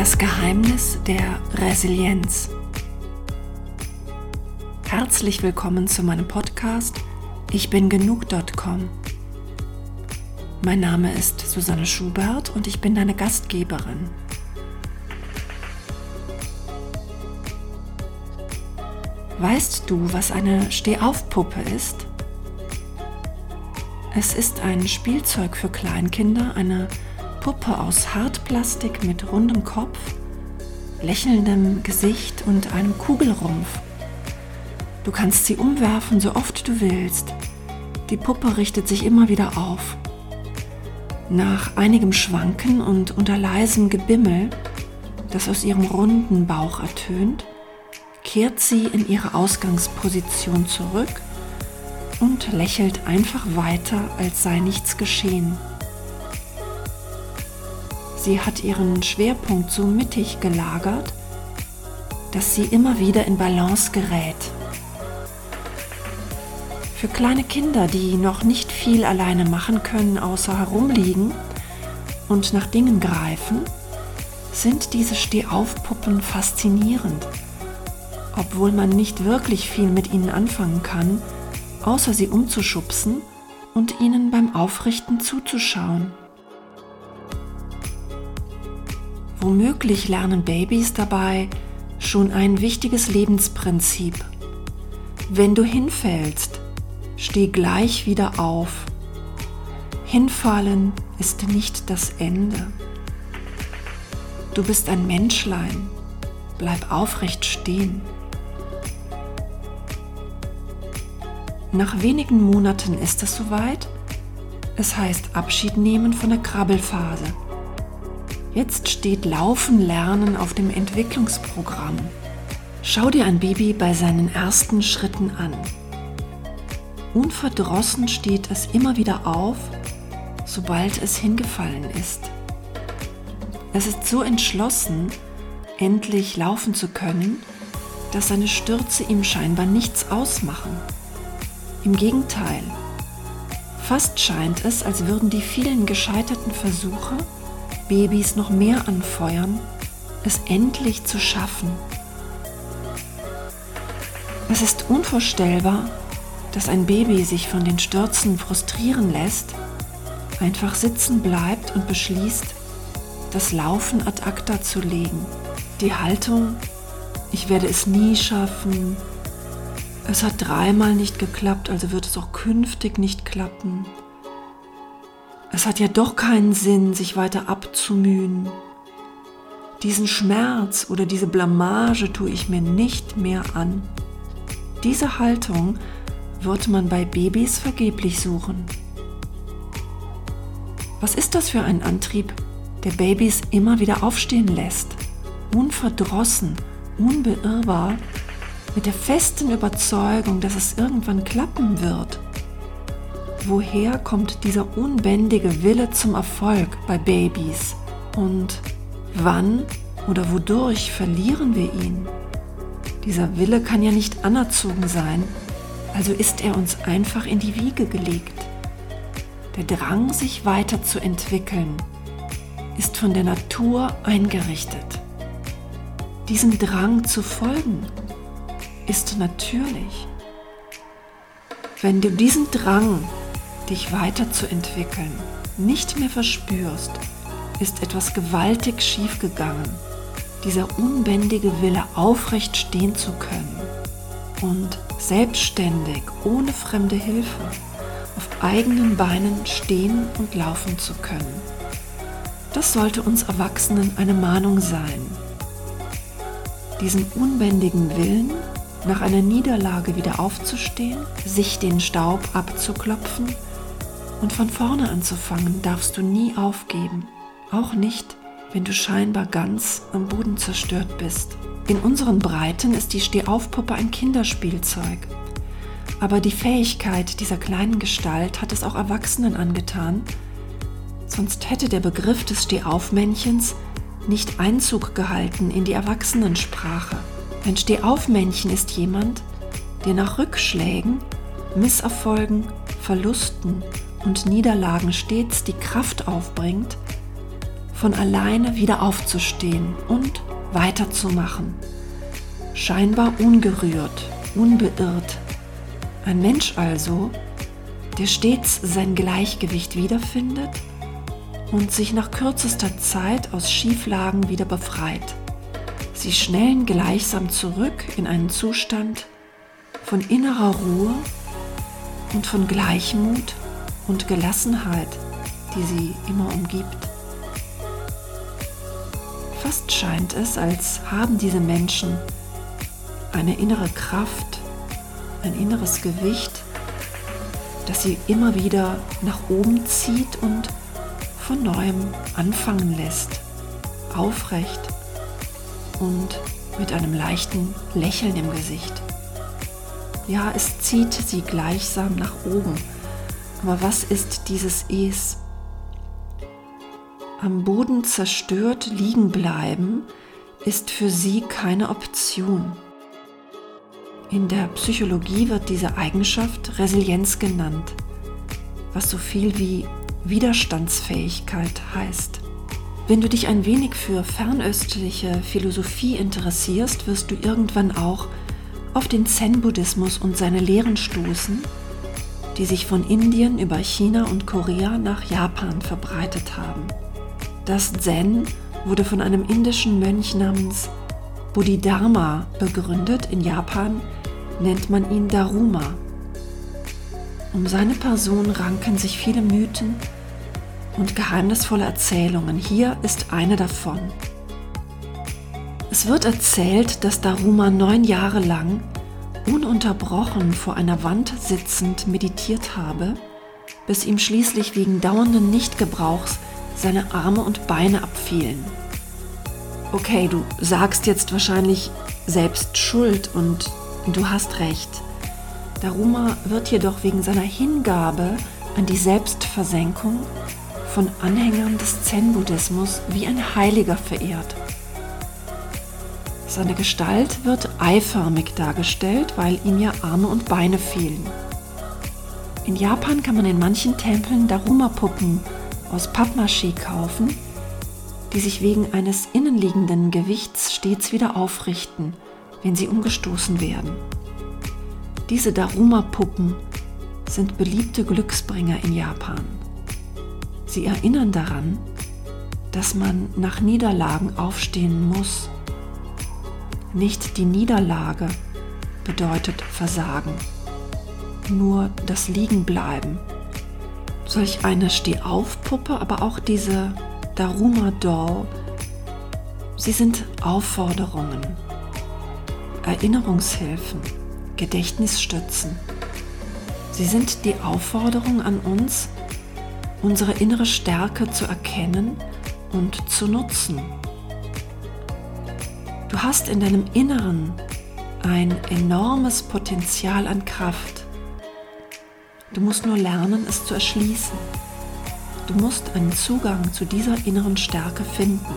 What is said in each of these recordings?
Das Geheimnis der Resilienz. Herzlich willkommen zu meinem Podcast Ich bin genug.com. Mein Name ist Susanne Schubert und ich bin deine Gastgeberin. Weißt du, was eine Stehaufpuppe ist? Es ist ein Spielzeug für Kleinkinder, eine Puppe aus Hartplastik mit rundem Kopf, lächelndem Gesicht und einem Kugelrumpf. Du kannst sie umwerfen, so oft du willst. Die Puppe richtet sich immer wieder auf. Nach einigem Schwanken und unter leisem Gebimmel, das aus ihrem runden Bauch ertönt, kehrt sie in ihre Ausgangsposition zurück und lächelt einfach weiter, als sei nichts geschehen. Sie hat ihren Schwerpunkt so mittig gelagert, dass sie immer wieder in Balance gerät. Für kleine Kinder, die noch nicht viel alleine machen können, außer herumliegen und nach Dingen greifen, sind diese Stehaufpuppen faszinierend, obwohl man nicht wirklich viel mit ihnen anfangen kann, außer sie umzuschubsen und ihnen beim Aufrichten zuzuschauen. Womöglich lernen Babys dabei schon ein wichtiges Lebensprinzip. Wenn du hinfällst, steh gleich wieder auf. Hinfallen ist nicht das Ende. Du bist ein Menschlein, bleib aufrecht stehen. Nach wenigen Monaten ist es soweit. Es heißt Abschied nehmen von der Krabbelphase. Jetzt steht Laufen lernen auf dem Entwicklungsprogramm. Schau dir ein Baby bei seinen ersten Schritten an. Unverdrossen steht es immer wieder auf, sobald es hingefallen ist. Es ist so entschlossen, endlich laufen zu können, dass seine Stürze ihm scheinbar nichts ausmachen. Im Gegenteil, fast scheint es, als würden die vielen gescheiterten Versuche Babys noch mehr anfeuern, es endlich zu schaffen. Es ist unvorstellbar, dass ein Baby sich von den Stürzen frustrieren lässt, einfach sitzen bleibt und beschließt, das Laufen ad acta zu legen. Die Haltung, ich werde es nie schaffen, es hat dreimal nicht geklappt, also wird es auch künftig nicht klappen. Es hat ja doch keinen Sinn, sich weiter abzumühen. Diesen Schmerz oder diese Blamage tue ich mir nicht mehr an. Diese Haltung wird man bei Babys vergeblich suchen. Was ist das für ein Antrieb, der Babys immer wieder aufstehen lässt, unverdrossen, unbeirrbar, mit der festen Überzeugung, dass es irgendwann klappen wird? Woher kommt dieser unbändige Wille zum Erfolg bei Babys und wann oder wodurch verlieren wir ihn? Dieser Wille kann ja nicht anerzogen sein, also ist er uns einfach in die Wiege gelegt. Der Drang, sich weiterzuentwickeln, ist von der Natur eingerichtet. Diesem Drang zu folgen ist natürlich. Wenn du diesen Drang dich weiterzuentwickeln, nicht mehr verspürst, ist etwas gewaltig schiefgegangen. Dieser unbändige Wille, aufrecht stehen zu können und selbstständig, ohne fremde Hilfe, auf eigenen Beinen stehen und laufen zu können. Das sollte uns Erwachsenen eine Mahnung sein. Diesen unbändigen Willen, nach einer Niederlage wieder aufzustehen, sich den Staub abzuklopfen und von vorne anzufangen darfst du nie aufgeben, auch nicht, wenn du scheinbar ganz am Boden zerstört bist. In unseren Breiten ist die Stehaufpuppe ein Kinderspielzeug. Aber die Fähigkeit dieser kleinen Gestalt hat es auch Erwachsenen angetan, sonst hätte der Begriff des Stehaufmännchens nicht Einzug gehalten in die Erwachsenensprache. Ein Stehaufmännchen ist jemand, der nach Rückschlägen, Misserfolgen, Verlusten und Niederlagen stets die Kraft aufbringt, von alleine wieder aufzustehen und weiterzumachen. Scheinbar ungerührt, unbeirrt. Ein Mensch also, der stets sein Gleichgewicht wiederfindet und sich nach kürzester Zeit aus Schieflagen wieder befreit. Sie schnellen gleichsam zurück in einen Zustand von innerer Ruhe und von Gleichmut und Gelassenheit, die sie immer umgibt. Fast scheint es, als haben diese Menschen eine innere Kraft, ein inneres Gewicht, das sie immer wieder nach oben zieht und von neuem anfangen lässt, aufrecht und mit einem leichten Lächeln im Gesicht. Ja, es zieht sie gleichsam nach oben. Aber was ist dieses Es? Am Boden zerstört liegen bleiben ist für sie keine Option. In der Psychologie wird diese Eigenschaft Resilienz genannt, was so viel wie Widerstandsfähigkeit heißt. Wenn du dich ein wenig für fernöstliche Philosophie interessierst, wirst du irgendwann auch auf den Zen-Buddhismus und seine Lehren stoßen, die sich von Indien über China und Korea nach Japan verbreitet haben. Das Zen wurde von einem indischen Mönch namens Bodhidharma begründet. In Japan nennt man ihn Daruma. Um seine Person ranken sich viele Mythen und geheimnisvolle Erzählungen. Hier ist eine davon. Es wird erzählt, dass Daruma neun Jahre lang ununterbrochen vor einer Wand sitzend meditiert habe, bis ihm schließlich wegen dauernden Nichtgebrauchs seine Arme und Beine abfielen. Okay, du sagst jetzt wahrscheinlich selbst Schuld und du hast recht. Daruma wird jedoch wegen seiner Hingabe an die Selbstversenkung von Anhängern des Zen-Buddhismus wie ein Heiliger verehrt. Seine Gestalt wird eiförmig dargestellt, weil ihm ja Arme und Beine fehlen. In Japan kann man in manchen Tempeln Daruma-Puppen aus Pappmaché kaufen, die sich wegen eines innenliegenden Gewichts stets wieder aufrichten, wenn sie umgestoßen werden. Diese Daruma-Puppen sind beliebte Glücksbringer in Japan. Sie erinnern daran, dass man nach Niederlagen aufstehen muss nicht die Niederlage bedeutet Versagen, nur das Liegenbleiben. Solch eine Stehaufpuppe, aber auch diese Daruma Doll, sie sind Aufforderungen, Erinnerungshilfen, Gedächtnisstützen. Sie sind die Aufforderung an uns, unsere innere Stärke zu erkennen und zu nutzen. Du hast in deinem Inneren ein enormes Potenzial an Kraft. Du musst nur lernen, es zu erschließen. Du musst einen Zugang zu dieser inneren Stärke finden.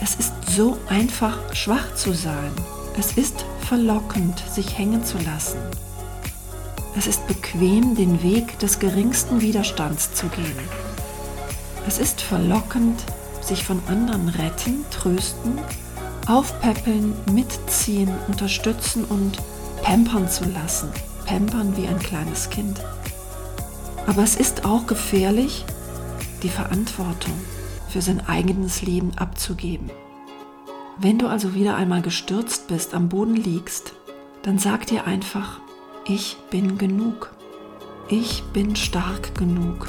Es ist so einfach, schwach zu sein. Es ist verlockend, sich hängen zu lassen. Es ist bequem, den Weg des geringsten Widerstands zu gehen. Es ist verlockend, sich von anderen retten, trösten aufpäppeln, mitziehen, unterstützen und pampern zu lassen. Pampern wie ein kleines Kind. Aber es ist auch gefährlich, die Verantwortung für sein eigenes Leben abzugeben. Wenn du also wieder einmal gestürzt bist, am Boden liegst, dann sag dir einfach, ich bin genug. Ich bin stark genug,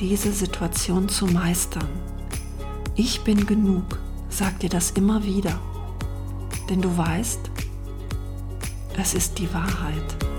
diese Situation zu meistern. Ich bin genug Sag dir das immer wieder, denn du weißt, es ist die Wahrheit.